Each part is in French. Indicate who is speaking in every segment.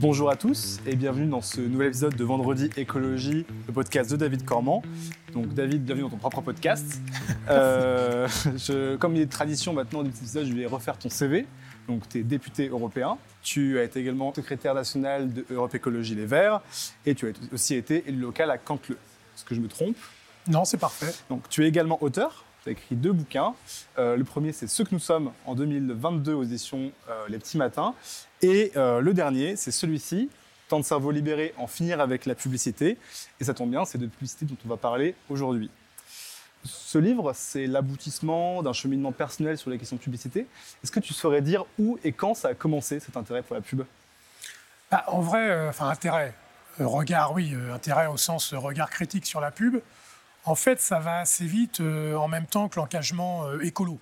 Speaker 1: Bonjour à tous et bienvenue dans ce nouvel épisode de Vendredi Écologie, le podcast de David Cormand. Donc David, bienvenue dans ton propre podcast. Euh, je- comme il est de tradition maintenant du petit épisode, je vais refaire ton CV. Donc tu es député européen, tu as été également secrétaire national de Europe Écologie Les Verts et tu as aussi été élu local à Cantleux. Est-ce que je me trompe?
Speaker 2: Non, c'est parfait.
Speaker 1: Donc, tu es également auteur? Tu as écrit deux bouquins. Euh, le premier, c'est Ce que nous sommes en 2022 aux éditions euh, Les Petits Matins. Et euh, le dernier, c'est celui-ci, Temps de cerveau libéré, en finir avec la publicité. Et ça tombe bien, c'est de publicité dont on va parler aujourd'hui. Ce livre, c'est l'aboutissement d'un cheminement personnel sur les questions de publicité. Est-ce que tu saurais dire où et quand ça a commencé cet intérêt pour la pub?
Speaker 2: Bah, en vrai, enfin intérêt, regard, oui, intérêt au sens regard critique sur la pub. En fait, ça va assez vite euh, en même temps que l'engagement euh, écolo.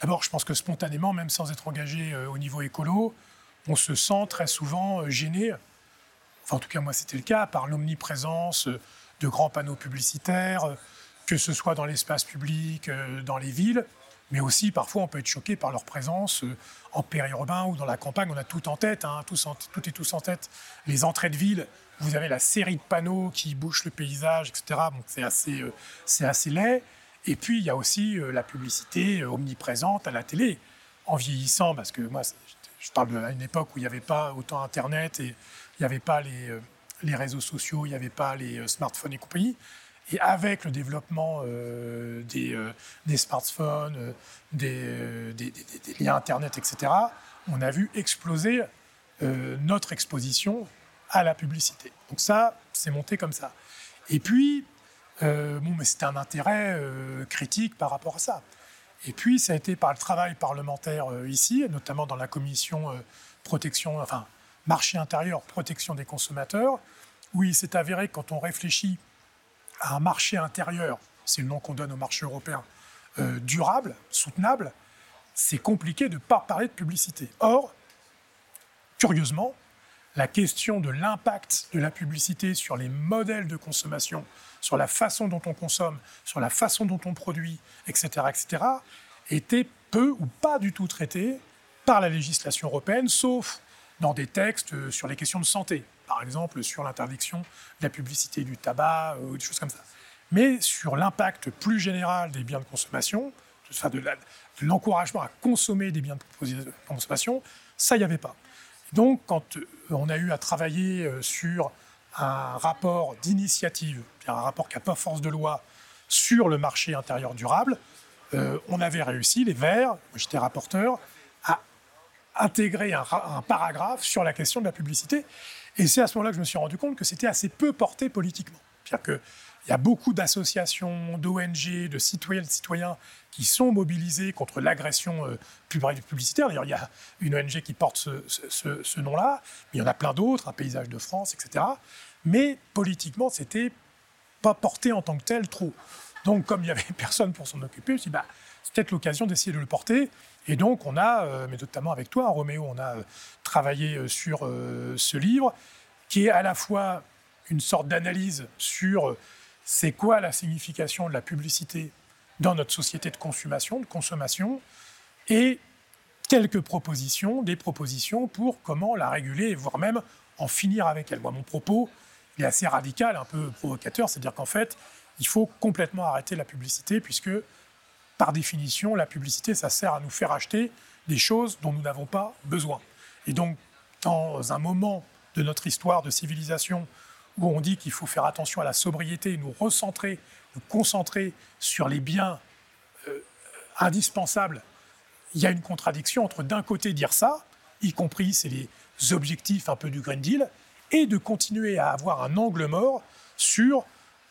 Speaker 2: D'abord, je pense que spontanément, même sans être engagé euh, au niveau écolo, on se sent très souvent gêné. Enfin, en tout cas, moi, c'était le cas par l'omniprésence de grands panneaux publicitaires, que ce soit dans l'espace public, dans les villes, mais aussi parfois on peut être choqué par leur présence euh, en périurbain ou dans la campagne. On a tout en tête, hein, tout est tous en tête. Les entrées de ville, vous avez la série de panneaux qui bouchent le paysage, etc. Donc c'est assez, euh, assez laid. Et puis il y a aussi euh, la publicité omniprésente à la télé. En vieillissant, parce que moi, je parle d'une époque où il n'y avait pas autant Internet et il n'y avait pas les, les réseaux sociaux, il n'y avait pas les smartphones et compagnie. Et avec le développement euh, des, euh, des smartphones, euh, des, liens Internet, etc., on a vu exploser notre exposition à la publicité. Donc ça, c'est monté comme ça. Et puis, bon, mais c'était un intérêt critique par rapport à ça. Et puis, ça a été par le travail parlementaire ici, notamment dans la commission protection, enfin, marché intérieur, protection des consommateurs, où il s'est avéré que quand on réfléchit à un marché intérieur, c'est le nom qu'on donne au marché européen, euh, durable, soutenable, c'est compliqué de ne pas parler de publicité. Or, curieusement, la question de l'impact de la publicité sur les modèles de consommation, sur la façon dont on consomme, sur la façon dont on produit, etc., etc., était peu ou pas du tout traitée par la législation européenne, sauf dans des textes euh, sur les questions de santé, par exemple sur l'interdiction de la publicité du tabac euh, ou des choses comme ça. Mais sur l'impact plus général des biens de consommation, de l'encouragement à consommer des biens de consommation, ça, n'y avait pas. Donc, quand euh, on a eu à travailler euh, sur un rapport d'initiative, un rapport qui n'a pas force de loi sur le marché intérieur durable, on avait réussi, les Verts, j'étais rapporteur, à intégrer un paragraphe sur la question de la publicité. Et c'est à ce moment-là que je me suis rendu compte que c'était assez peu porté politiquement. C'est-à-dire qu'il y a beaucoup d'associations, d'ONG, de citoyennes, de citoyens qui sont mobilisés contre l'agression euh, pub- publicitaire. D'ailleurs, il y a une ONG qui porte ce nom-là, mais il y en a plein d'autres, un paysage de France, etc. Mais politiquement, c'était pas porté en tant que tel trop. Donc, comme il n'y avait personne pour s'en occuper, je me suis dit, bah, c'est peut-être l'occasion d'essayer de le porter. Et donc, on a, euh, mais notamment avec toi, Roméo, on a euh, travaillé euh, sur ce livre, qui est à la fois une sorte d'analyse sur c'est quoi la signification de la publicité dans notre société de consommation, de consommation, et quelques propositions, des propositions pour comment la réguler, voire même en finir avec elle. Moi, mon propos est assez radical, un peu provocateur, c'est-à-dire qu'en fait, il faut complètement arrêter la publicité, puisque, par définition, la publicité, ça sert à nous faire acheter des choses dont nous n'avons pas besoin. Et donc, dans un moment de notre histoire de civilisation où on dit qu'il faut faire attention à la sobriété, nous recentrer, nous concentrer sur les biens euh, indispensables, il y a une contradiction entre d'un côté dire ça, y compris c'est les objectifs un peu du Green Deal, et de continuer à avoir un angle mort sur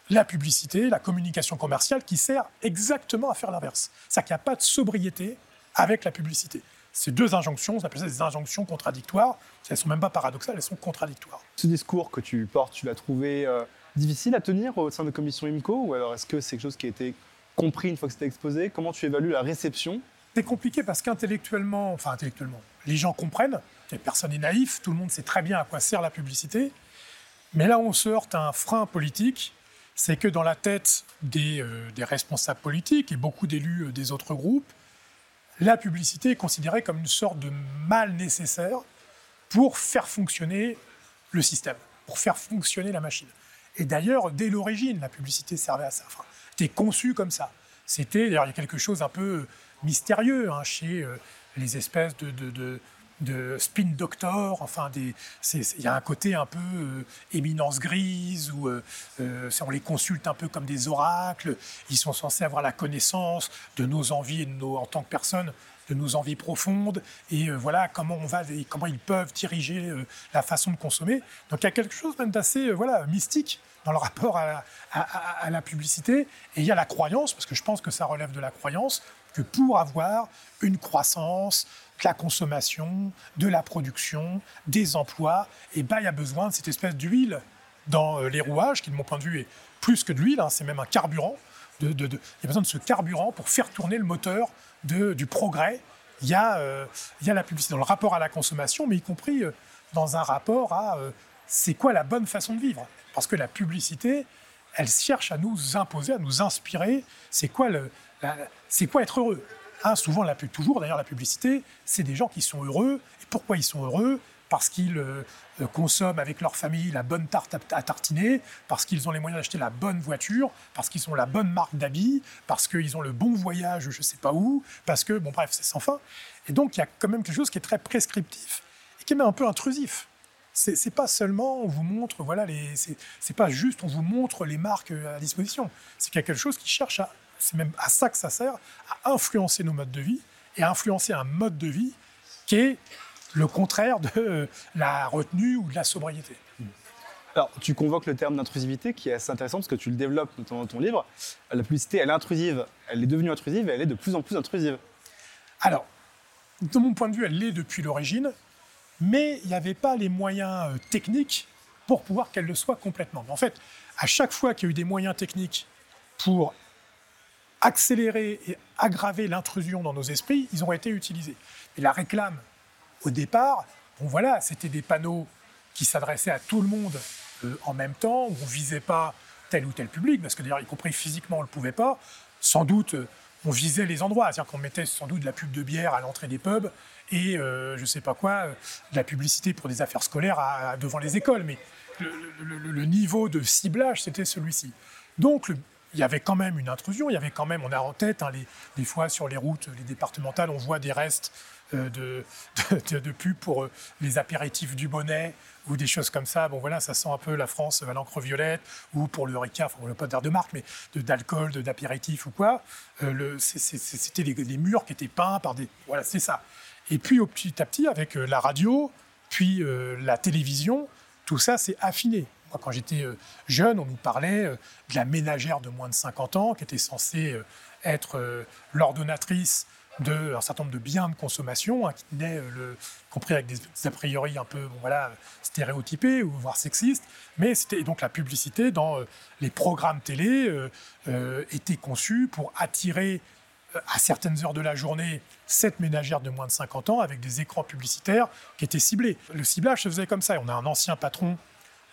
Speaker 2: la publicité, la communication commerciale qui sert exactement à faire l'inverse. C'est-à-dire qu'il n'y a pas de sobriété avec la publicité. Ces deux injonctions, on appelle ça des injonctions contradictoires. Elles ne sont même pas paradoxales, elles sont contradictoires.
Speaker 1: Ce discours que tu portes, tu l'as trouvé euh, difficile à tenir au sein de la commission IMCO Ou alors est-ce que c'est quelque chose qui a été compris une fois que c'était exposé? Comment tu évalues la réception?
Speaker 2: C'est compliqué parce qu'intellectuellement, enfin intellectuellement, les gens comprennent, personne n'est naïf, tout le monde sait très bien à quoi sert la publicité. Mais là on se heurte à un frein politique, c'est que dans la tête des, euh, responsables politiques et beaucoup d'élus euh, des autres groupes, la publicité est considérée comme une sorte de mal nécessaire pour faire fonctionner le système, pour faire fonctionner la machine. Et d'ailleurs, dès l'origine, la publicité servait à ça. Enfin, c'était conçu comme ça. C'était, d'ailleurs, il y a quelque chose un peu mystérieux hein, chez euh, les espèces de, spin doctor. Enfin, il y a un côté un peu euh, éminence grise où euh, on les consulte un peu comme des oracles. Ils sont censés avoir la connaissance de nos envies et de nos, en tant que personne de nos envies profondes et voilà comment on va comment ils peuvent diriger la façon de consommer. Donc il y a quelque chose même d'assez voilà mystique dans le rapport à la publicité. Et il y a la croyance, parce que je pense que ça relève de la croyance, que pour avoir une croissance, de la consommation, de la production, des emplois, et ben, il y a besoin de cette espèce d'huile dans euh, les rouages, qui de mon point de vue est plus que de l'huile, hein, c'est même un carburant. Il y a besoin de ce carburant pour faire tourner le moteur du progrès. Il y, a, euh, il y a la publicité dans le rapport à la consommation, mais y compris euh, dans un rapport à c'est quoi la bonne façon de vivre. Parce que la publicité, elle cherche à nous imposer, à nous inspirer. C'est quoi être heureux? Hein, Souvent, la, toujours d'ailleurs, la publicité, c'est des gens qui sont heureux. Et pourquoi ils sont heureux? Parce qu'ils euh, euh, consomment avec leur famille la bonne tarte à, tartiner, parce qu'ils ont les moyens d'acheter la bonne voiture, parce qu'ils ont la bonne marque d'habits, parce qu'ils ont le bon voyage je ne sais pas où, parce que, bon bref, c'est sans fin. Et donc il y a quand même quelque chose qui est très prescriptif et qui est même un peu intrusif c'est pas seulement on vous montre, voilà, c'est pas juste on vous montre les marques à disposition. C'est quelque chose qui cherche à, c'est même à ça que ça sert, à influencer nos modes de vie et à influencer un mode de vie qui est le contraire de la retenue ou de la sobriété.
Speaker 1: Alors, tu convoques le terme d'intrusivité qui est assez intéressant parce que tu le développes notamment dans ton livre. La publicité, elle est intrusive, elle est devenue intrusive et elle est de plus en plus intrusive.
Speaker 2: Alors, de mon point de vue, elle l'est depuis l'origine mais il n'y avait pas les moyens euh, techniques pour pouvoir qu'elle le soit complètement. En fait, à chaque fois qu'il y a eu des moyens techniques pour accélérer et aggraver l'intrusion dans nos esprits, ils ont été utilisés. Et la réclame, au départ, bon voilà, c'était des panneaux qui s'adressaient à tout le monde euh, en même temps, où on ne visait pas tel ou tel public, parce que d'ailleurs, y compris physiquement, on ne le pouvait pas. Sans doute, euh, on visait les endroits, c'est-à-dire qu'on mettait sans doute de la pub de bière à l'entrée des pubs et euh, je ne sais pas quoi, de la publicité pour des affaires scolaires devant les écoles. Mais le, niveau de ciblage, c'était celui-ci. Donc, il y avait quand même une intrusion, il y avait quand même, on a en tête, hein, les, des fois sur les routes, les départementales, on voit des restes euh, de, de, pub pour les apéritifs du bonnet ou des choses comme ça. Bon, voilà, ça sent un peu la France à l'encre violette, ou pour le Ricard, enfin, on n'a pas d'air de marque, mais d'alcool, d'apéritif ou quoi. C'était les, murs qui étaient peints par des. Voilà, c'est ça. Et puis, au petit à petit, avec euh, la radio, puis euh, la télévision, tout ça s'est affiné. Quand j'étais euh, jeune, on nous parlait de la ménagère de moins de 50 ans qui était censée être l'ordonnatrice d'un certain nombre de biens de consommation, hein, compris avec des, a priori un peu bon, voilà, stéréotypés ou voire sexistes, mais c'était donc la publicité dans les programmes télé était conçue pour attirer à certaines heures de la journée cette ménagère de moins de 50 ans avec des écrans publicitaires qui étaient ciblés. Le ciblage se faisait comme ça. On a un ancien patron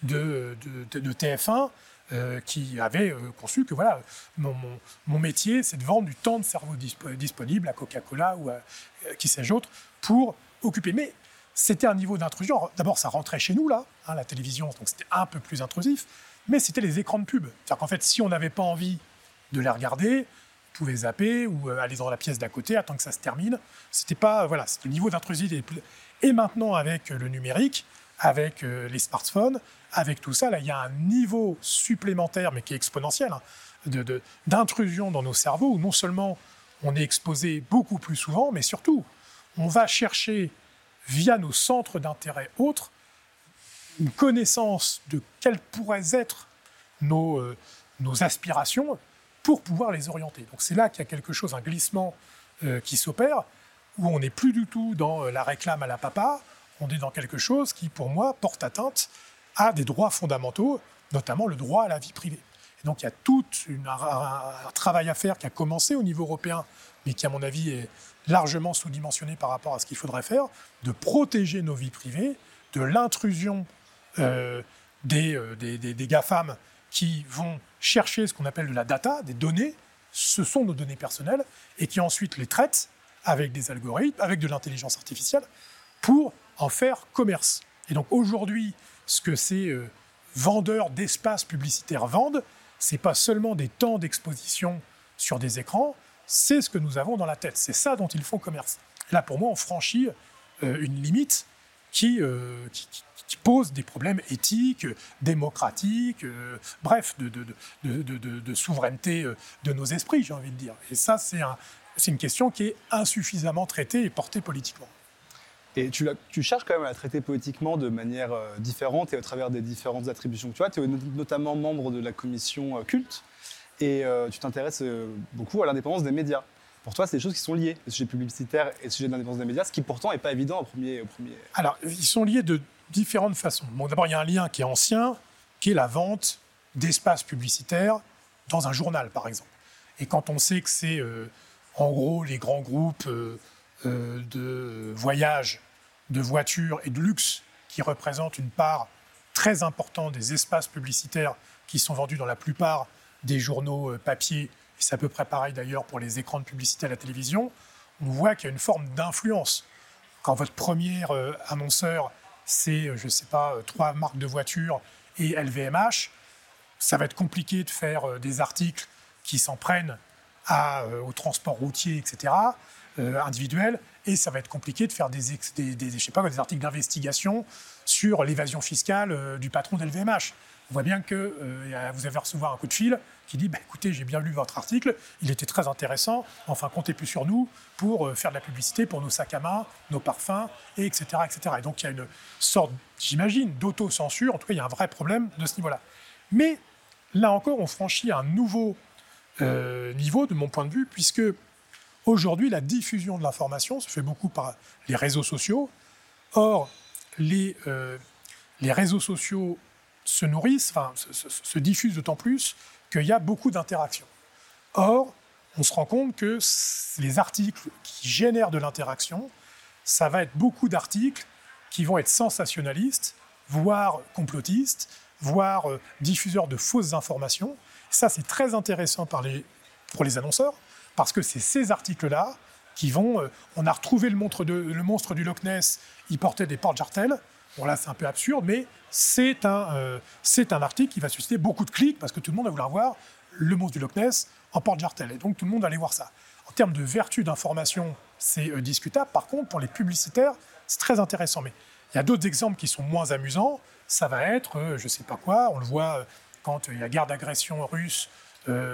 Speaker 2: de, de, TF1 euh, qui avait euh, conçu que voilà, mon, métier, c'est de vendre du temps de cerveau disponible à Coca-Cola ou à euh, qui sais-je autre pour occuper. Mais c'était un niveau d'intrusion. D'abord, ça rentrait chez nous, là, hein, la télévision, donc c'était un peu plus intrusif, mais c'était les écrans de pub. C'est-à-dire qu'en fait, si on n'avait pas envie de les regarder, pouvait zapper ou aller dans la pièce d'à côté, attendre que ça se termine. C'était pas, voilà, le niveau d'intrusivité. Et maintenant, avec le numérique, avec les smartphones, avec tout ça, là, il y a un niveau supplémentaire, mais qui est exponentiel, hein, d'intrusion dans nos cerveaux, où non seulement on est exposé beaucoup plus souvent, mais surtout, on va chercher, via nos centres d'intérêt autres, une connaissance de quelles pourraient être nos, nos aspirations, pour pouvoir les orienter. Donc c'est là qu'il y a quelque chose, un glissement euh, qui s'opère, où on n'est plus du tout dans euh, la réclame à la papa, on est dans quelque chose qui, pour moi, porte atteinte à des droits fondamentaux, notamment le droit à la vie privée. Donc il y a tout un, travail à faire qui a commencé au niveau européen, mais qui, à mon avis, est largement sous-dimensionné par rapport à ce qu'il faudrait faire, de protéger nos vies privées de l'intrusion euh, des, des, des, des GAFAM qui vont chercher ce qu'on appelle de la data, des données, ce sont nos données personnelles, et qui ensuite les traitent avec des algorithmes, avec de l'intelligence artificielle, pour en faire commerce. Et donc aujourd'hui, ce que ces euh, vendeurs d'espaces publicitaires vendent, c'est pas seulement des temps d'exposition sur des écrans, c'est ce que nous avons dans la tête. C'est ça dont ils font commerce. Là, pour moi, on franchit euh, une limite qui, qui, pose des problèmes éthiques, démocratiques, bref, de, souveraineté de nos esprits, j'ai envie de dire. Et ça, c'est un, une question qui est insuffisamment traitée et portée politiquement.
Speaker 1: Et tu, cherches quand même à la traiter politiquement de manière euh, différente et à travers des différentes attributions que tu as. Tu es notamment membre de la commission euh, culte et euh, tu t'intéresses beaucoup à l'indépendance des médias. Pour toi, c'est des choses qui sont liées, le sujet publicitaire et le sujet de l'indépendance des médias, ce qui pourtant n'est pas évident au premier, au.
Speaker 2: Alors, ils sont liés de différentes façons. Bon, D'abord, il y a un lien qui est ancien, qui est la vente d'espaces publicitaires dans un journal, par exemple. Et quand on sait que c'est en gros les grands groupes de voyage, de voitures et de luxe qui représentent une part très importante des espaces publicitaires qui sont vendus dans la plupart des journaux euh, papier, et c'est à peu près pareil d'ailleurs pour les écrans de publicité à la télévision, on voit qu'il y a une forme d'influence. Quand votre premier euh, annonceur, c'est, je ne sais pas, trois marques de voitures et LVMH, ça va être compliqué de faire des articles qui s'en prennent au transport routier, etc. Euh, individuel et ça va être compliqué de faire des, articles d'investigation sur l'évasion fiscale euh, du patron d'LVMH. On voit bien que euh, vous avez recevoir un coup de fil qui dit bah, écoutez, j'ai bien lu votre article, il était très intéressant, enfin comptez plus sur nous pour faire de la publicité pour nos sacs à main, nos parfums, et etc. etc. Et donc il y a une sorte, j'imagine, d'autocensure, en tout cas il y a un vrai problème de ce niveau-là. Mais là encore, on franchit un nouveau niveau de mon point de vue, puisque Aujourd'hui, la diffusion de l'information se fait beaucoup par les réseaux sociaux. Or, les, euh, les réseaux sociaux se nourrissent, enfin, se, diffusent d'autant plus qu'il y a beaucoup d'interactions. Or, on se rend compte que les articles qui génèrent de l'interaction, ça va être beaucoup d'articles qui vont être sensationnalistes, voire complotistes, voire euh, diffuseurs de fausses informations. Ça, c'est très intéressant pour les annonceurs, parce que c'est ces articles-là qui vont. Euh, on a retrouvé le monstre, du Loch Ness, il portait des porte-jartelles. Bon, là, c'est un peu absurde, mais c'est un, euh, un article qui va susciter beaucoup de clics parce que tout le monde va vouloir voir le monstre du Loch Ness en porte-jartelle. Et donc, tout le monde va aller voir ça. En termes de vertu d'information, c'est euh, discutable. Par contre, pour les publicitaires, c'est très intéressant. Mais il y a d'autres exemples qui sont moins amusants. Ça va être, je ne sais pas quoi, on le voit quand il y a guerre d'agression russe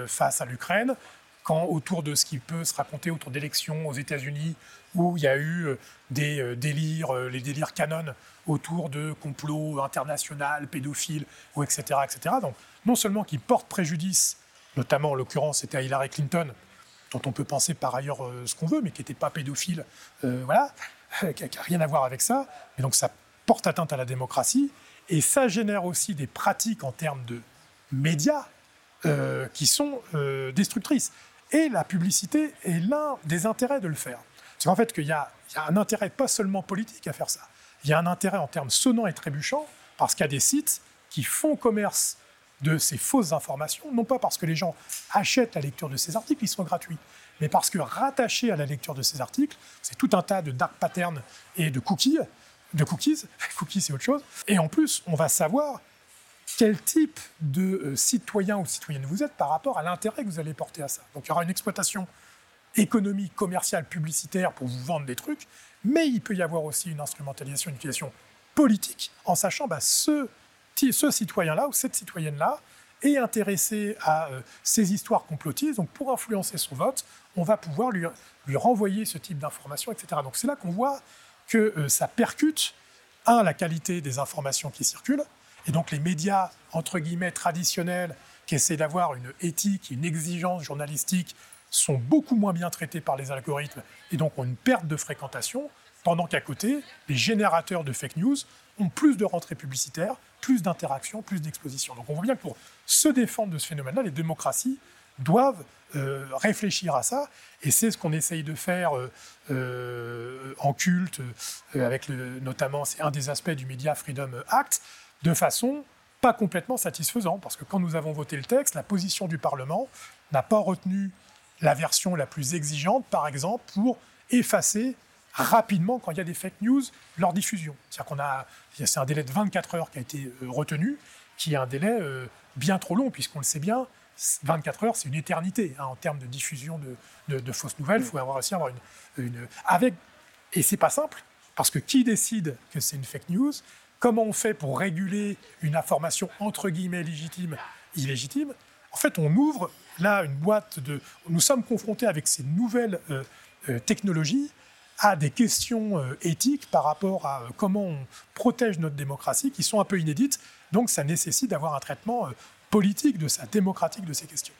Speaker 2: face à l'Ukraine quand autour de ce qui peut se raconter autour d'élections aux États-Unis, où il y a eu euh, des euh, délires, euh, les délires canon autour de complots internationaux, pédophiles, ou etc., etc. Donc, non seulement qui portent préjudice, notamment en l'occurrence c'était à Hillary Clinton, dont on peut penser par ailleurs ce qu'on veut, mais qui n'était pas pédophile, voilà, qui n'a rien à voir avec ça. Et donc ça porte atteinte à la démocratie, et ça génère aussi des pratiques en termes de médias qui sont destructrices. Et la publicité est l'un des intérêts de le faire. C'est en fait qu'il y, a un intérêt pas seulement politique à faire ça. Il y a un intérêt en termes sonnants et trébuchants, parce qu'il y a des sites qui font commerce de ces fausses informations, non pas parce que les gens achètent la lecture de ces articles, ils sont gratuits, mais parce que rattaché à la lecture de ces articles, c'est tout un tas de dark patterns et de cookies, de cookies, cookies c'est autre chose, et en plus on va savoir quel type de euh, citoyen ou citoyenne vous êtes par rapport à l'intérêt que vous allez porter à ça. Donc il y aura une exploitation économique, commerciale, publicitaire pour vous vendre des trucs, mais il peut y avoir aussi une instrumentalisation, une utilisation politique, en sachant bah, ce, citoyen-là ou cette citoyenne-là est intéressé à euh, ces histoires complotistes, donc pour influencer son vote, on va pouvoir lui, lui renvoyer ce type d'informations, etc. Donc c'est là qu'on voit que euh, ça percute, un, la qualité des informations qui circulent, et donc les médias, entre guillemets, traditionnels, qui essaient d'avoir une éthique, une exigence journalistique, sont beaucoup moins bien traités par les algorithmes et donc ont une perte de fréquentation, pendant qu'à côté, les générateurs de fake news ont plus de rentrées publicitaires, plus d'interactions, plus d'expositions. Donc on voit bien que pour se défendre de ce phénomène-là, les démocraties doivent euh, réfléchir à ça, et c'est ce qu'on essaye de faire euh, euh, en culte, avec notamment, c'est un des aspects du Media Freedom Act, de façon pas complètement satisfaisante, parce que quand nous avons voté le texte, la position du Parlement n'a pas retenu la version la plus exigeante, par exemple, pour effacer rapidement quand il y a des fake news, leur diffusion. C'est-à-dire qu'on a, c'est un délai de 24 heures qui a été euh, retenu, qui est un délai euh, bien trop long, puisqu'on le sait bien, 24 heures, c'est une éternité hein, en termes de diffusion de, fausses nouvelles. Il faut avoir aussi avoir une, une avec, et c'est pas simple, parce que qui décide que c'est une fake news Comment on fait pour réguler une information entre guillemets légitime, illégitime En fait, on ouvre là une boîte de. Nous sommes confrontés avec ces nouvelles euh, technologies à des questions euh, éthiques par rapport à euh, comment on protège notre démocratie qui sont un peu inédites. Donc ça nécessite d'avoir un traitement euh, politique de ça, démocratique de ces questions.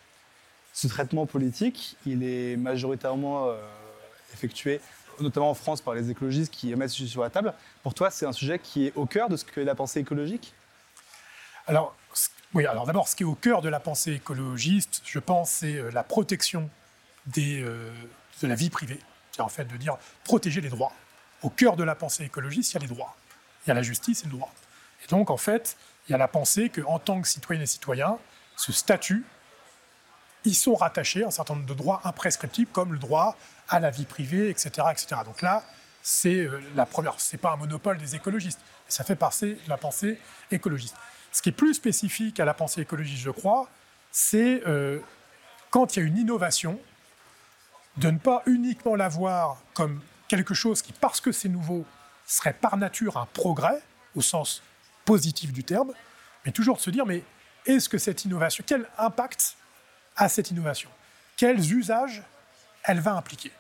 Speaker 1: Ce traitement politique, il est majoritairement effectué, notamment en France, par les écologistes qui mettent ce sujet sur la table. Pour toi, c'est un sujet qui est au cœur de ce qu'est la pensée écologique?
Speaker 2: Alors, oui, alors d'abord, ce qui est au cœur de la pensée écologiste, je pense, c'est la protection des, de la vie privée. C'est en fait de dire protéger les droits. Au cœur de la pensée écologiste, il y a les droits. Il y a la justice et le droit. Et donc, en fait, il y a la pensée qu'en tant que citoyens et citoyens, ce statut, ils sont rattachés à un certain nombre de droits imprescriptibles, comme le droit à la vie privée, etc. etc. Donc là, c'est euh, la première. Ce n'est pas un monopole des écologistes, ça fait de la pensée écologiste. Ce qui est plus spécifique à la pensée écologiste, je crois, c'est euh, quand il y a une innovation, de ne pas uniquement la voir comme quelque chose qui, parce que c'est nouveau, serait par nature un progrès, au sens positif du terme, mais toujours de se dire, mais est-ce que cette innovation, quel impact a cette innovation? Quels usages elle va impliquer?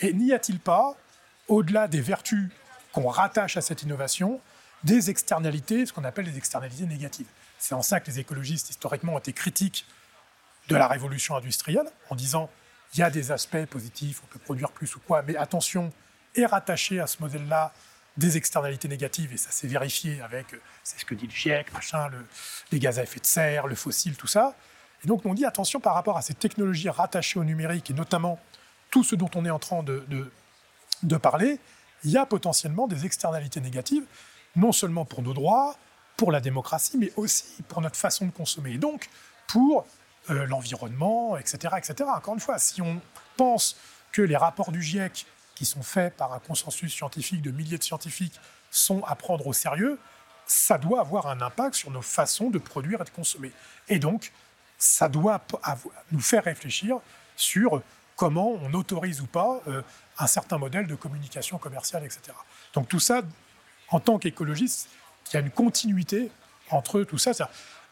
Speaker 2: Et n'y a-t-il pas, au-delà des vertus qu'on rattache à cette innovation, des externalités, ce qu'on appelle les externalités négatives? C'est en ça que les écologistes, historiquement, ont été critiques de la révolution industrielle, en disant il y a des aspects positifs, on peut produire plus ou quoi, mais attention, est rattaché à ce modèle-là des externalités négatives, et ça s'est vérifié avec, euh, c'est ce que dit le GIEC, machin, les gaz à effet de serre, le fossile, tout ça. Et donc on dit attention par rapport à ces technologies rattachées au numérique, et notamment tout ce dont on est en train de, parler, il y a potentiellement des externalités négatives, non seulement pour nos droits, pour la démocratie, mais aussi pour notre façon de consommer. Et donc pour euh, l'environnement, etc., etc. Encore une fois, si on pense que les rapports du GIEC, qui sont faits par un consensus scientifique de milliers de scientifiques, sont à prendre au sérieux, ça doit avoir un impact sur nos façons de produire et de consommer. Et donc, ça doit nous faire réfléchir sur comment on autorise ou pas euh, un certain modèle de communication commerciale, etc. Donc tout ça, en tant qu'écologiste, il y a une continuité entre tout ça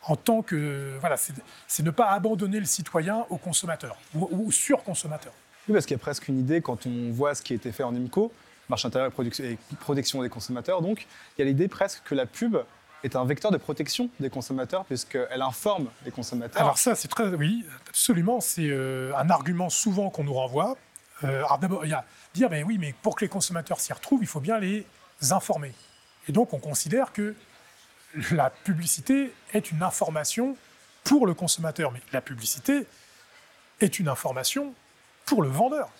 Speaker 2: en tant que. Voilà, c'est ne pas abandonner le citoyen au consommateur ou, ou sur-consommateur.
Speaker 1: Oui, parce qu'il y a presque une idée quand on voit ce qui a été fait en IMCO, marché intérieur et, protection des consommateurs, donc il y a l'idée presque que la pub est un vecteur de protection des consommateurs puisqu'elle informe les consommateurs.
Speaker 2: Alors ça, c'est très, oui, absolument, c'est euh, un argument souvent qu'on nous renvoie. Euh, alors d'abord, il y a dire, mais oui, mais pour que les consommateurs s'y retrouvent, il faut bien les informer. Et donc on considère que la publicité est une information pour le consommateur, mais la publicité est une information pour le vendeur.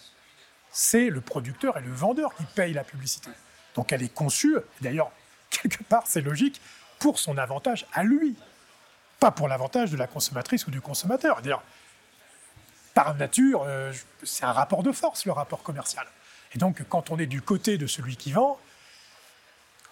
Speaker 2: C'est le producteur et le vendeur qui payent la publicité. Donc elle est conçue, d'ailleurs, quelque part, c'est logique, pour son avantage à lui, pas pour l'avantage de la consommatrice ou du consommateur. D'ailleurs, par nature, euh, c'est un rapport de force, le rapport commercial. Et donc, quand on est du côté de celui qui vend,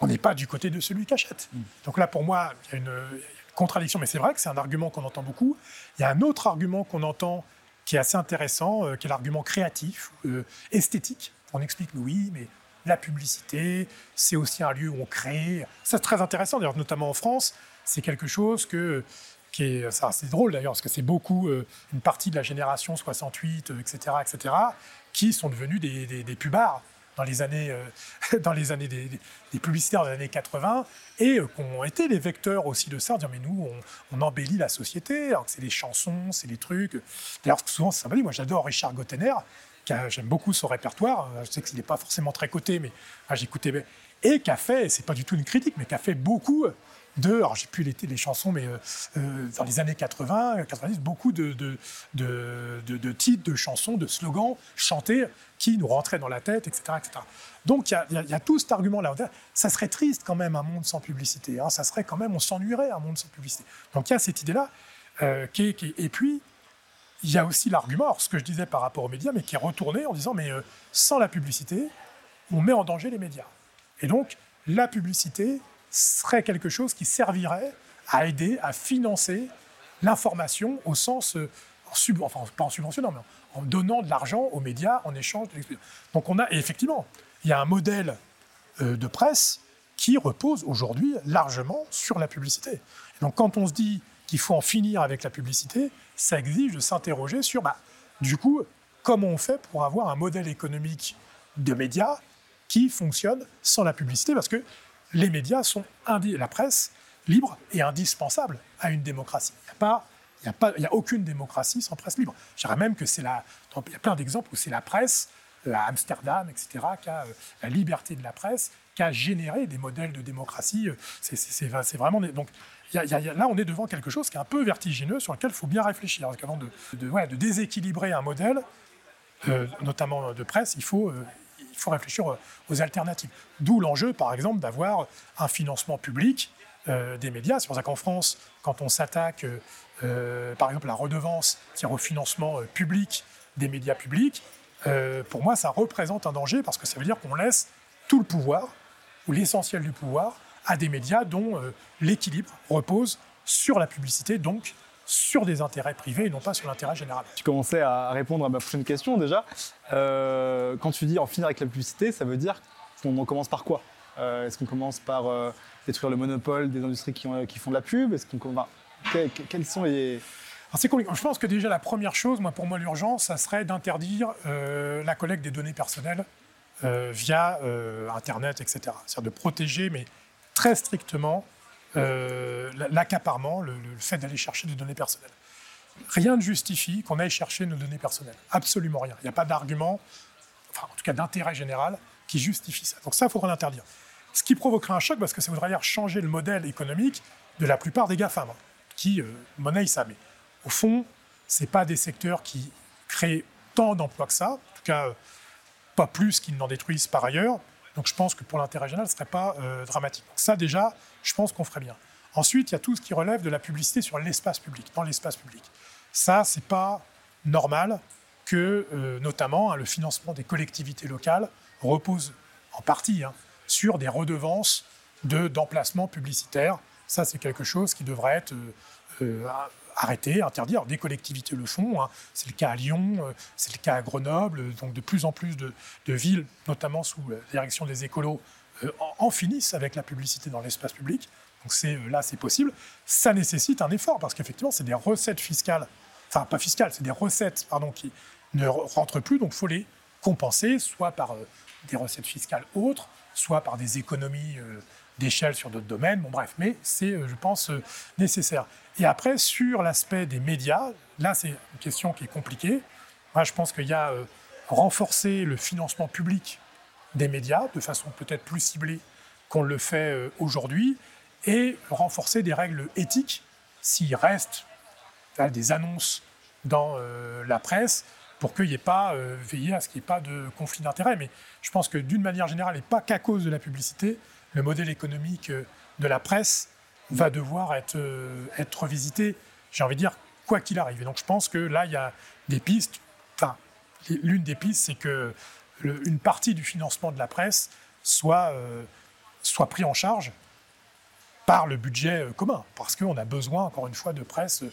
Speaker 2: on n'est pas du côté de celui qui achète. Mm. Donc là, pour moi, il y a une, contradiction, mais c'est vrai que c'est un argument qu'on entend beaucoup. Il y a un autre argument qu'on entend qui est assez intéressant, euh, qui est l'argument créatif, euh, esthétique. On explique, oui, mais la publicité, c'est aussi un lieu où on crée. C'est très intéressant, d'ailleurs, notamment en France, c'est quelque chose que, qui est, c'est drôle d'ailleurs, parce que c'est beaucoup, euh, une partie de la génération 68, etc., etc., qui sont devenus des, des, des pubards dans les années, euh, dans les années des, publicitaires des années 80 et euh, qui ont été les vecteurs aussi de ça, dire mais nous on, embellit la société, alors que c'est les chansons, c'est les trucs. D'ailleurs souvent c'est symbolique. Moi j'adore Richard Gottener, j'aime beaucoup son répertoire. Je sais qu'il n'est pas forcément très coté, mais j'écoutais et qui a fait, c'est pas du tout une critique, mais qui a fait beaucoup de, alors j'ai plus les, chansons, mais euh, euh, dans les années 80, 90, beaucoup de, de, de, titres, de chansons, de slogans chantés qui nous rentraient dans la tête, etc. etc. Donc il y, a tout cet argument-là. Ça serait triste quand même un monde sans publicité. Hein. ça serait quand même, on s'ennuierait un monde sans publicité. Donc il y a cette idée-là. Euh, et puis, il y a aussi l'argument, ce que je disais par rapport aux médias, mais qui est retourné en disant, mais sans la publicité, on met en danger les médias. Et donc, la publicité serait quelque chose qui servirait à aider, à financer l'information au sens, euh, sub, enfin pas en subventionnant, mais en donnant de l'argent aux médias en échange de l'expérience. Donc on a, et effectivement, il y a un modèle euh, de presse qui repose aujourd'hui largement sur la publicité. Donc quand on se dit qu'il faut en finir avec la publicité, ça exige de s'interroger sur, bah, du coup, comment on fait pour avoir un modèle économique de médias qui fonctionne sans la publicité, parce que les médias sont, la presse libre et indispensable à une démocratie. Il n'y a pas il a, a, aucune démocratie sans presse libre. Je dirais même que c'est la. Il y a plein d'exemples où c'est la presse, la Amsterdam, etc., qui a euh, la liberté de la presse, qui a généré des modèles de démocratie. Euh, c'est vraiment. Donc, là, on est devant quelque chose qui est un peu vertigineux, sur lequel il faut bien réfléchir. Avant de, de, déséquilibrer un modèle, euh, notamment de presse, il faut, faut réfléchir aux alternatives. D'où l'enjeu, par exemple, d'avoir un financement public des médias. C'est pour ça qu'en France, quand on s'attaque euh, par exemple la redevance qui au financement euh, public des médias publics, euh, pour moi ça représente un danger parce que ça veut dire qu'on laisse tout le pouvoir, ou l'essentiel du pouvoir, à des médias dont l'équilibre repose sur la publicité, donc sur des intérêts privés et non pas sur l'intérêt général.
Speaker 1: Tu commençais à répondre à ma prochaine question déjà. quand tu dis en finir avec la publicité, ça veut dire qu'on en commence par quoi? Est-ce qu'on commence par détruire le monopole des industries qui, qui font de la pub? Est-ce qu'on quels sont les...
Speaker 2: c'est Je pense que déjà la première chose, moi, pour moi, l'urgence, ça serait d'interdire euh, la collecte des données personnelles euh, via euh, Internet, etc. C'est-à-dire de protéger, mais très strictement, l'accaparement, le, fait d'aller chercher des données personnelles. Rien ne justifie qu'on aille chercher nos données personnelles. Absolument rien. Il n'y a pas d'argument, enfin, en tout cas d'intérêt général, qui justifie ça. Donc ça, il faudra l'interdire. Ce qui provoquera un choc, parce que ça voudrait dire changer le modèle économique de la plupart des GAFAM qui euh, ça. Mais au fond, ce pas des secteurs qui créent tant d'emplois que ça, en tout cas pas plus qu'ils n'en détruisent par ailleurs. Donc je pense que pour l'intérêt général, ce ne serait pas euh, dramatique. Donc ça déjà, je pense qu'on ferait bien. Ensuite, il y a tout ce qui relève de la publicité sur l'espace public, dans l'espace public. Ça, c'est pas normal que, euh, notamment, hein, le financement des collectivités locales repose en partie hein, sur des redevances d'emplacement publicitaire ça, c'est quelque chose qui devrait être euh, euh, arrêté, interdit. des collectivités le font. Hein. C'est le cas à Lyon, euh, c'est le cas à Grenoble. Donc, de plus en plus de, villes, notamment sous la direction des écolos, en, finissent avec la publicité dans l'espace public. Donc, c'est, là, c'est possible. Ça nécessite un effort parce qu'effectivement, c'est des recettes fiscales, enfin, pas fiscales, c'est des recettes, pardon, qui ne rentrent plus. Donc, il faut les compenser, soit par des recettes fiscales autres, soit par des économies d'échelle sur d'autres domaines. Bon, bref, mais c'est, euh, je pense, euh, nécessaire. Et après, sur l'aspect des médias, là, c'est une question qui est compliquée. Moi, je pense qu'il y a euh, renforcer le financement public des médias de façon peut-être plus ciblée qu'on le fait aujourd'hui et renforcer des règles éthiques s'il reste des annonces dans la presse pour qu'il n'y ait pas, veiller à ce qu'il n'y ait pas de conflit d'intérêts. Mais je pense que d'une manière générale, et pas qu'à cause de la publicité, le modèle économique euh, de la presse va devoir être, euh, être revisité, j'ai envie de dire, quoi qu'il arrive. Et donc je pense que là, il y a des pistes. Enfin, l'une des pistes, c'est que une partie du financement de la presse soit, euh, pris en charge par le budget commun, parce qu'on a besoin, encore une fois, de presse,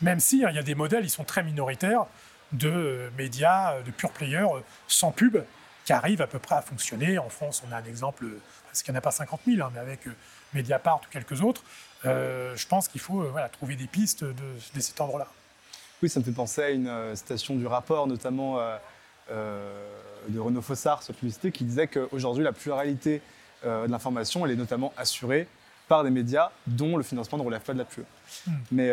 Speaker 2: même si hein, il y a des modèles, ils sont très minoritaires, de médias, de pure players sans pub, qui arrivent à peu près à fonctionner. En France, on a un exemple parce qu'il n'y en a pas 50 000, hein, mais avec euh, Mediapart ou quelques autres, euh, je pense qu'il faut euh, voilà, trouver des pistes de, cet ordre-là.
Speaker 1: Oui, ça me fait penser à une citation du rapport, notamment de Renaud Fossard sur publicité, qui disait qu'aujourd'hui, la pluralité de l'information, elle est notamment assurée par des médias dont le financement ne relève pas de la pub. Hmm. Mais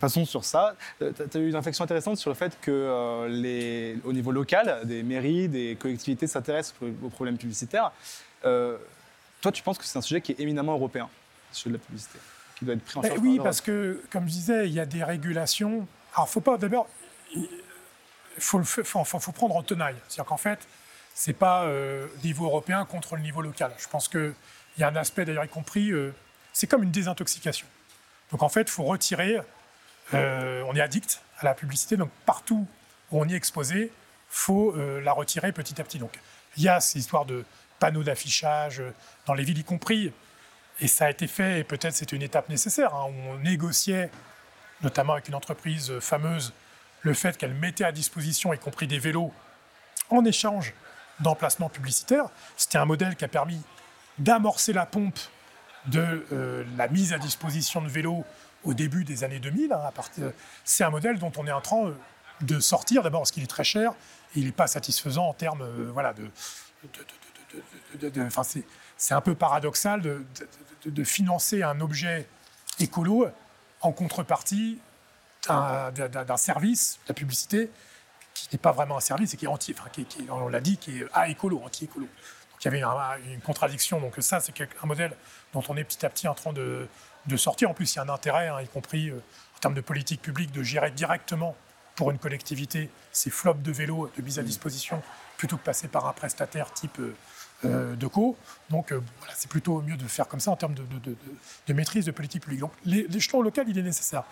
Speaker 1: passons sur ça. Tu as eu une réflexion intéressante sur le fait que les, au niveau local, des mairies, des collectivités s'intéressent aux problèmes publicitaires. Euh, toi, tu penses que c'est un sujet qui est éminemment européen, sur la publicité, qui doit être pris en
Speaker 2: charge Oui, parce que, comme je disais, il y a des régulations. Alors, faut pas d'abord, il faut, faut, faut, prendre en tenaille. C'est-à-dire qu'en fait, c'est pas euh, niveau européen contre le niveau local. Je pense qu'il y a un aspect d'ailleurs y compris, euh, c'est comme une désintoxication. Donc en fait, il faut retirer, on est addict à la publicité, donc partout où on y est exposé, faut la retirer petit à petit. Donc il y a ces histoires de panneaux d'affichage dans les villes y compris. Et ça a été fait, et peut-être c'était une étape nécessaire, hein, où on négociait, notamment avec une entreprise fameuse, le fait qu'elle mettait à disposition, y compris des vélos, en échange d'emplacements publicitaires. C'était un modèle qui a permis d'amorcer la pompe de euh, la mise à disposition de vélos au début des années 2000. Hein, c'est un modèle dont on est en train euh, de sortir, d'abord parce qu'il est très cher, et il n'est pas satisfaisant en termes euh, voilà, de... c'est un peu paradoxal de, financer un objet écolo en contrepartie d'un service, la publicité, qui n'est pas vraiment un service et qui est anti, enfin, qui, on l'a dit, qui est à écolo, anti-écolo. Donc il y avait une contradiction. Donc ça, c'est un modèle dont on est petit à petit en train de, sortir. En plus, il y a un intérêt, hein, y compris euh, en termes de politique publique, de gérer directement pour une collectivité ces flops de vélos de mise à disposition plutôt que passer par un prestataire type euh, euh, de co. Donc voilà, c'est plutôt mieux de faire comme ça en termes de, maîtrise de politique publique. Donc l'échelon local, il est nécessaire.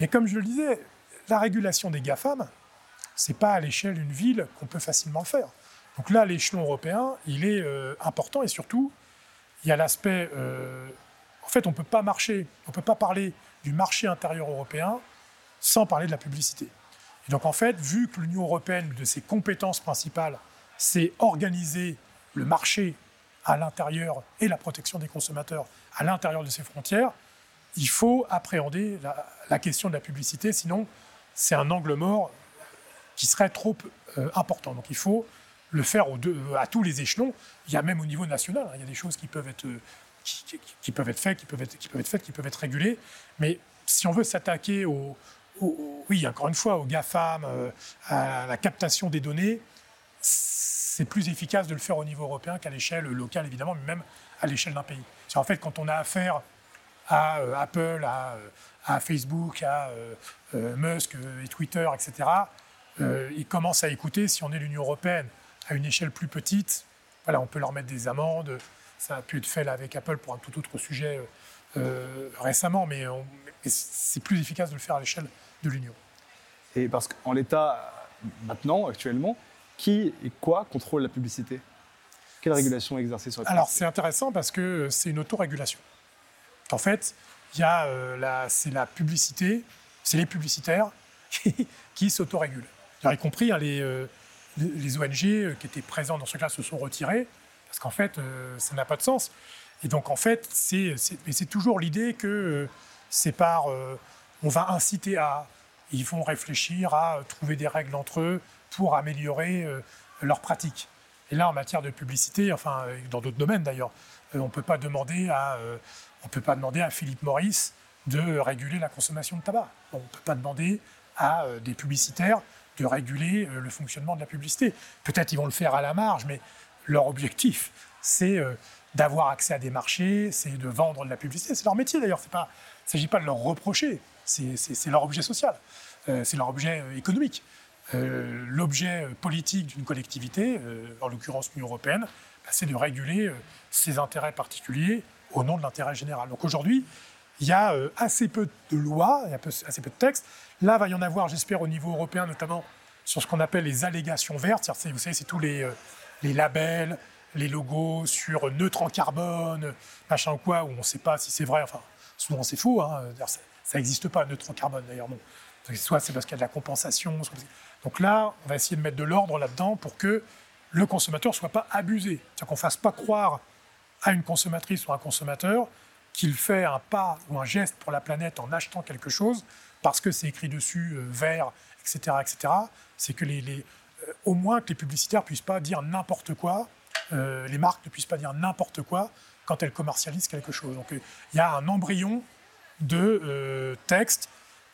Speaker 2: Mais comme je le disais, la régulation des GAFAM, c'est pas à l'échelle d'une ville qu'on peut facilement le faire. Donc là, l'échelon européen, il est euh, important et surtout, il y a l'aspect. En fait, on ne peut pas marcher, on peut pas parler du marché intérieur européen sans parler de la publicité. Et donc en fait, vu que l'Union européenne, de ses compétences principales, c'est organiser le marché à l'intérieur et la protection des consommateurs à l'intérieur de ses frontières, il faut appréhender la, question de la publicité, sinon c'est un angle mort qui serait trop euh, important. Donc il faut le faire à tous les échelons. Il y a même au niveau national, hein, il y a des choses qui peuvent être, euh, qui, peuvent être faites, qui peuvent être, qui faites, qui peuvent être régulées. Mais si on veut s'attaquer au, oui, encore une fois, aux GAFAM, euh, à la captation des données, c'est plus efficace de le faire au niveau européen qu'à l'échelle locale, évidemment, mais même à l'échelle d'un pays. En fait, quand on a affaire à euh, Apple, à, à, Facebook, à Musk et Twitter, etc., ils commencent à écouter si on est l'Union européenne à une échelle plus petite, voilà, on peut leur mettre des amendes. Ça a pu être fait avec Apple pour un tout autre sujet euh, récemment, mais, c'est plus efficace de le faire à l'échelle de l'Union.
Speaker 1: Et parce qu'en l'état, maintenant, actuellement, qui et quoi contrôle la publicité? Quelle régulation est exercée sur la
Speaker 2: publicité? Alors, c'est intéressant parce que c'est une autorégulation. En fait, il y a euh, c'est la publicité, c'est les publicitaires qui, qui s'autorégulent. Y compris hein, les, euh, les ONG euh, qui étaient présents dans ce cas se sont retirés, parce qu'en fait, euh, ça n'a pas de sens. Et donc, en fait, c'est toujours l'idée que euh, c'est par. on va inciter à. Ils vont réfléchir à trouver des règles entre eux pour améliorer leurs pratiques. Et là, en matière de publicité, enfin, dans d'autres domaines d'ailleurs, on ne peut pas demander à. on peut pas demander à Philippe Maurice de réguler la consommation de tabac. On ne peut pas demander à des publicitaires de réguler euh, le fonctionnement de la publicité. Peut-être ils vont le faire à la marge, mais leur objectif, c'est euh, d'avoir accès à des marchés, c'est de vendre de la publicité. C'est leur métier d'ailleurs. Il ne s'agit pas de leur reprocher. C'est leur objet social. Euh, c'est leur objet économique. L'objet politique d'une collectivité, en l'occurrence l'Union européenne, bah, c'est de réguler ses intérêts particuliers au nom de l'intérêt général. Donc aujourd'hui, il y a assez peu de lois, il y a assez peu de textes. Là, va y en avoir, j'espère, au niveau européen, notamment sur ce qu'on appelle les allégations vertes. Vous savez, c'est tous les, euh, les, labels, les logos sur neutre en carbone, machin ou quoi, où on ne sait pas si c'est vrai. Enfin, souvent c'est faux. Hein. Ça n'existe pas, neutre en carbone, d'ailleurs, non. Soit c'est parce qu'il y a de la compensation. Donc là, on va essayer de mettre de l'ordre là-dedans pour que le consommateur ne soit pas abusé. C'est-à-dire qu'on ne fasse pas croire à une consommatrice ou un consommateur qu'il fait un pas ou un geste pour la planète en achetant quelque chose parce que c'est écrit dessus euh, vert, etc., etc. C'est que les, au moins que les publicitaires puissent pas dire n'importe quoi, euh, les marques ne puissent pas dire n'importe quoi quand elles commercialisent quelque chose. Donc il y a un embryon de texte.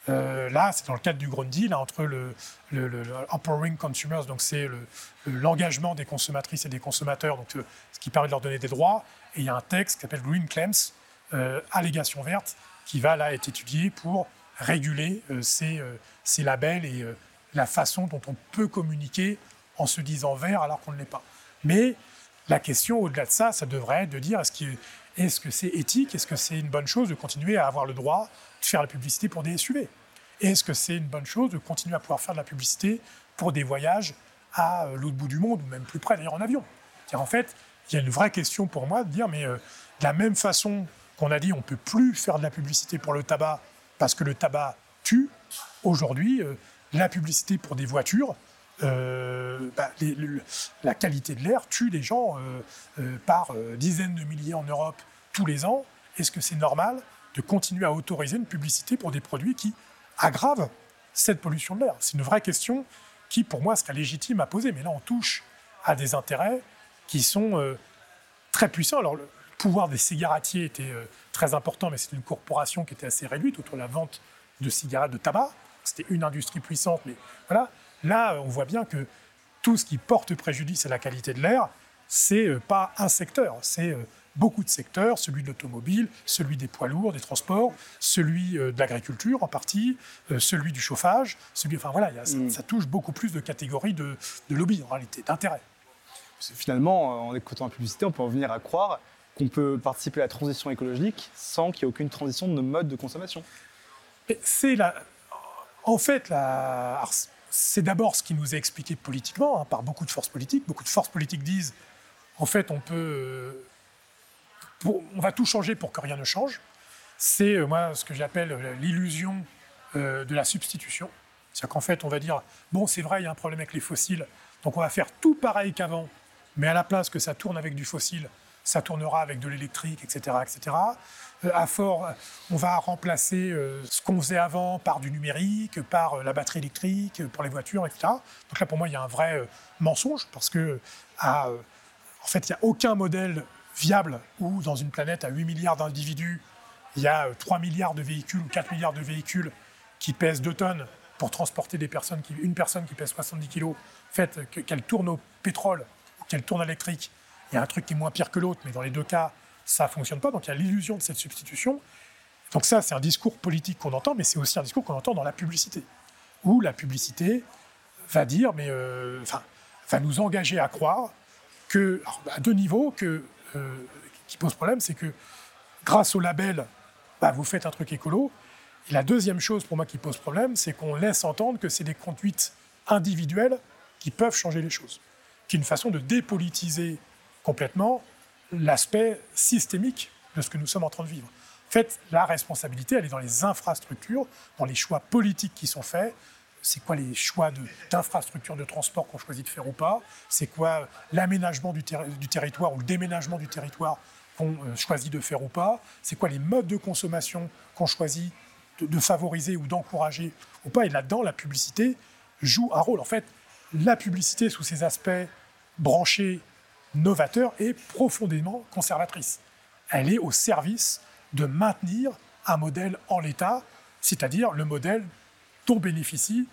Speaker 2: là, c'est dans le cadre du Grand Deal entre le, Empowering Consumers, donc c'est l'engagement des consommatrices et des consommateurs, donc ce qui permet de leur donner des droits. Et il y a un texte qui s'appelle Green Claims, allégation verte, qui va là être étudié pour réguler euh, euh, ces, labels et euh, la façon dont on peut communiquer en se disant vert alors qu'on ne l'est pas. Mais la question au-delà de ça, ça devrait être de dire est-ce que c'est éthique, est-ce que c'est une bonne chose de continuer à avoir le droit de faire la publicité pour des SUV? Est-ce que c'est une bonne chose de continuer à pouvoir faire de la publicité pour des voyages à l'autre bout du monde, ou même plus près d'ailleurs en avion? En fait, il y a une vraie question pour moi de dire, mais de la même façon qu'on a dit on ne peut plus faire de la publicité pour le tabac parce que le tabac tue, aujourd'hui, la publicité pour des voitures, euh, bah, la qualité de l'air tue des gens euh, euh, par dizaines de milliers en Europe tous les ans. Est-ce que c'est normal de continuer à autoriser une publicité pour des produits qui aggravent cette pollution de l'air? C'est une vraie question qui, pour moi, serait légitime à poser. Mais là, on touche à des intérêts qui sont très puissants. Alors, le pouvoir des cigarettiers était très important, mais c'est une corporation qui était assez réduite autour de la vente de cigarettes de tabac. C'était une industrie puissante, mais voilà. Là, on voit bien que tout ce qui porte préjudice à la qualité de l'air, c'est euh, pas un secteur, c'est euh, beaucoup de secteurs, celui de l'automobile, celui des poids lourds, des transports, celui euh, de l'agriculture en partie, celui du chauffage, celui, enfin voilà, mm. ça, touche beaucoup plus de catégories de, de lobby en réalité, d'intérêt.
Speaker 1: Finalement, en écoutant la publicité, on peut en venir à croire qu'on peut participer à la transition écologique sans qu'il n'y ait aucune transition de nos modes de consommation.
Speaker 2: C'est la, en fait, c'est d'abord ce qui nous est expliqué politiquement hein, par beaucoup de forces politiques. Beaucoup de forces politiques disent, en fait, on peut, euh, on va tout changer pour que rien ne change. C'est euh, moi ce que j'appelle euh, l'illusion de la substitution. C'est-à-dire qu'en fait, on va dire, bon, c'est vrai, il y a un problème avec les fossiles, donc on va faire tout pareil qu'avant, mais à la place que ça tourne avec du fossile, ça tournera avec de l'électrique, etc., etc. Euh, à fort, on va remplacer euh, ce qu'on faisait avant par du numérique, par euh, la batterie électrique, pour les voitures, etc. Donc là, pour moi, il y a un vrai mensonge parce que, en fait, il n'y a aucun modèle viable où, dans une planète à 8 milliards d'individus, il y a 3 milliards de véhicules ou 4 milliards de véhicules qui pèsent 2 tonnes pour transporter des personnes une personne qui pèse 70 kilos, fait qu'elle tourne au pétrole, qu'elle tourne à l'électrique, il y a un truc qui est moins pire que l'autre, mais dans les deux cas, ça ne fonctionne pas. Donc il y a l'illusion de cette substitution. Donc ça, c'est un discours politique qu'on entend, mais c'est aussi un discours qu'on entend dans la publicité, où la publicité va dire, mais euh, enfin, va nous engager à croire que, à deux niveaux, que, euh, qui pose problème, c'est que grâce au label, bah, vous faites un truc écolo. Et la deuxième chose pour moi qui pose problème, c'est qu'on laisse entendre que c'est des conduites individuelles qui peuvent changer les choses, qui est une façon de dépolitiser complètement l'aspect systémique de ce que nous sommes en train de vivre. En fait, la responsabilité, elle est dans les infrastructures, dans les choix politiques qui sont faits. C'est quoi les choix d'infrastructures de, transport qu'on choisit de faire ou pas? C'est quoi l'aménagement du, du, territoire ou le déménagement du territoire qu'on euh, choisit de faire ou pas? C'est quoi les modes de consommation qu'on choisit de, de, favoriser ou d'encourager ou pas? Et là-dedans, la publicité joue un rôle. En fait, la publicité sous ses aspects branchés novateur et profondément conservatrice. Elle est au service de maintenir un modèle en l'état, c'est-à-dire le modèle dont bénéficient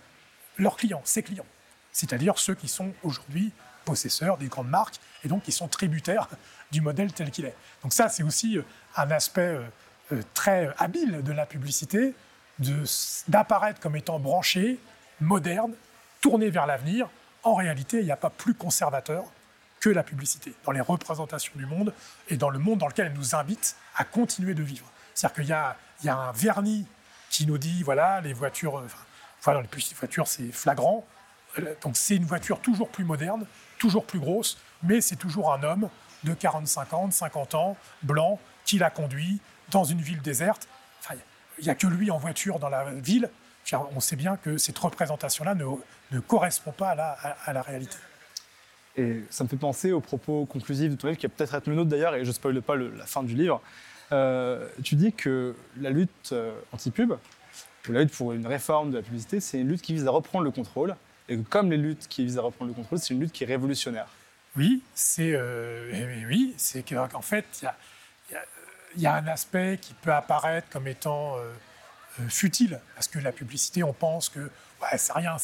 Speaker 2: leurs clients, ses clients, c'est-à-dire ceux qui sont aujourd'hui possesseurs des grandes marques et donc qui sont tributaires du modèle tel qu'il est. Donc ça, c'est aussi euh, un aspect euh, euh, très habile de la publicité, d'apparaître comme étant branché, moderne, tourné vers l'avenir. En réalité, il n'y a pas plus conservateur que la publicité, dans les représentations du monde et dans le monde dans lequel elle nous invite à continuer de vivre. C'est-à-dire qu'il y y a un vernis qui nous dit, voilà, les voitures, euh, enfin, voilà, les petites voitures, c'est flagrant. Euh, donc c'est une voiture toujours plus moderne, toujours plus grosse, mais c'est toujours un homme de 45 ans, 50 ans, blanc, qui la conduit dans une ville déserte. Enfin, il n'y a que lui en voiture dans la ville. On sait bien que cette représentation-là ne, ne, correspond pas à la, à la réalité.
Speaker 1: Et ça me fait penser aux propos conclusifs de ton livre, qui va peut-être être le nôtre d'ailleurs, et je ne spoile pas la fin du livre. Euh, tu dis que la lutte euh, anti-pub, ou la lutte pour une réforme de la publicité, c'est une lutte qui vise à reprendre le contrôle, et que comme les luttes qui visent à reprendre le contrôle, c'est une lutte qui est révolutionnaire.
Speaker 2: Oui, c'est euh, oui, c'est qu'en fait, il y, a un aspect qui peut apparaître comme étant futile, parce que la publicité, on pense que ouais, c'est rien,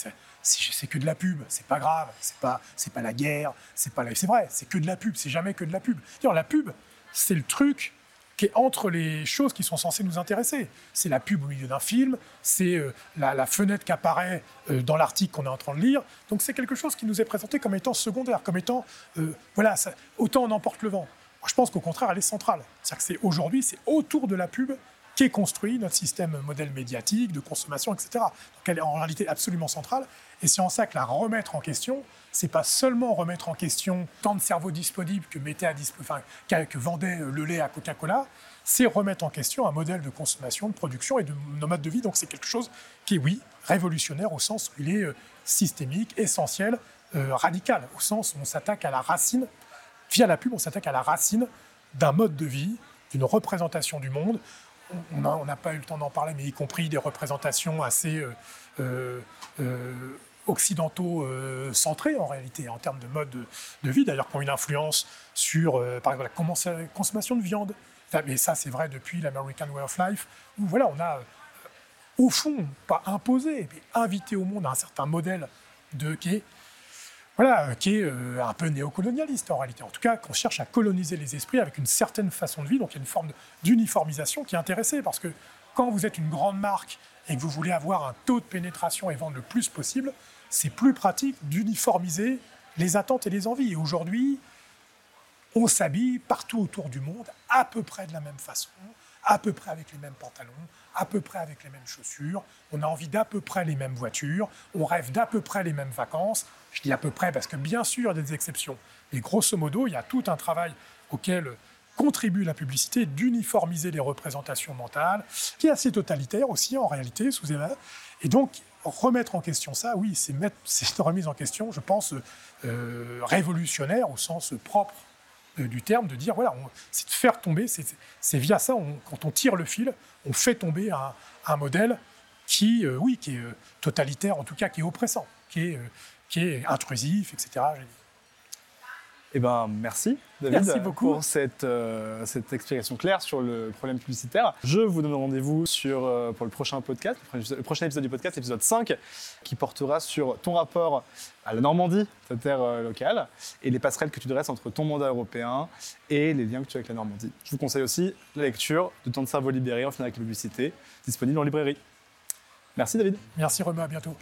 Speaker 2: c'est que de la pub, c'est pas grave, c'est pas, c'est pas la guerre, c'est pas c'est vrai, c'est que de la pub, c'est jamais que de la pub. la pub, c'est le truc qui est entre les choses qui sont censées nous intéresser. C'est la pub au milieu d'un film, c'est euh, la, fenêtre qui apparaît euh, dans l'article qu'on est en train de lire. Donc c'est quelque chose qui nous est présenté comme étant secondaire, comme étant, euh, voilà, autant on emporte le vent. Moi, je pense qu'au contraire, elle est centrale. C'est-à-dire que c'est aujourd'hui, c'est autour de la pub qu'est construit notre système modèle médiatique, de consommation, etc. Donc elle est en réalité absolument centrale. Et c'est en ça que la remettre en question, c'est pas seulement remettre en question tant de cerveaux disponibles que, mettait à enfin, que vendait le lait à Coca-Cola, c'est remettre en question un modèle de consommation, de production et de nos modes de vie. Donc c'est quelque chose qui est, oui, révolutionnaire au sens où il est euh, systémique, essentiel, euh, radical, au sens où on s'attaque à la racine, via la pub, on s'attaque à la racine d'un mode de vie, d'une représentation du monde. On n'a pas eu le temps d'en parler, mais y compris des représentations assez euh, occidentaux euh, centrés en réalité en termes de mode de, vie, d'ailleurs qui ont une influence sur, euh, par exemple, la consommation de viande. mais ça, c'est vrai depuis l'American Way of Life, où voilà, on a, euh, au fond, pas imposé, mais invité au monde un certain modèle de, qui est, voilà, qui est un peu néocolonialiste en réalité. En tout cas, qu'on cherche à coloniser les esprits avec une certaine façon de vie, donc il y a une forme d'uniformisation qui est intéressée, parce que quand vous êtes une grande marque et que vous voulez avoir un taux de pénétration et vendre le plus possible, c'est plus pratique d'uniformiser les attentes et les envies. Et aujourd'hui, on s'habille partout autour du monde à peu près de la même façon, à peu près avec les mêmes pantalons, à peu près avec les mêmes chaussures, on a envie d'à peu près les mêmes voitures, on rêve d'à peu près les mêmes vacances. Je dis à peu près parce que bien sûr, il y a des exceptions. Mais grosso modo, il y a tout un travail auquel contribue la publicité d'uniformiser les représentations mentales, qui est assez totalitaire aussi en réalité, sous Et donc, remettre en question ça, oui, c'est une remise en question, je pense, euh, révolutionnaire au sens propre du terme, de dire, voilà, c'est de faire tomber, c'est via ça, quand on tire le fil, on fait tomber un, modèle qui, euh, oui, qui est euh, totalitaire, en tout cas qui est oppressant, qui est intrusif, etc.
Speaker 1: Eh ben, merci, David, pour cette, euh, cette explication claire sur le problème publicitaire. Je vous donne rendez-vous sur, euh, pour le prochain podcast, le prochain épisode du podcast, épisode 5, qui portera sur ton rapport à la Normandie, ta terre euh, locale, et les passerelles que tu dresses entre ton mandat européen et les liens que tu as avec la Normandie. Je vous conseille aussi la lecture de Temps de cerveau libéré en finir avec la publicité, disponible en librairie. Merci David.
Speaker 2: Merci Romain, à bientôt.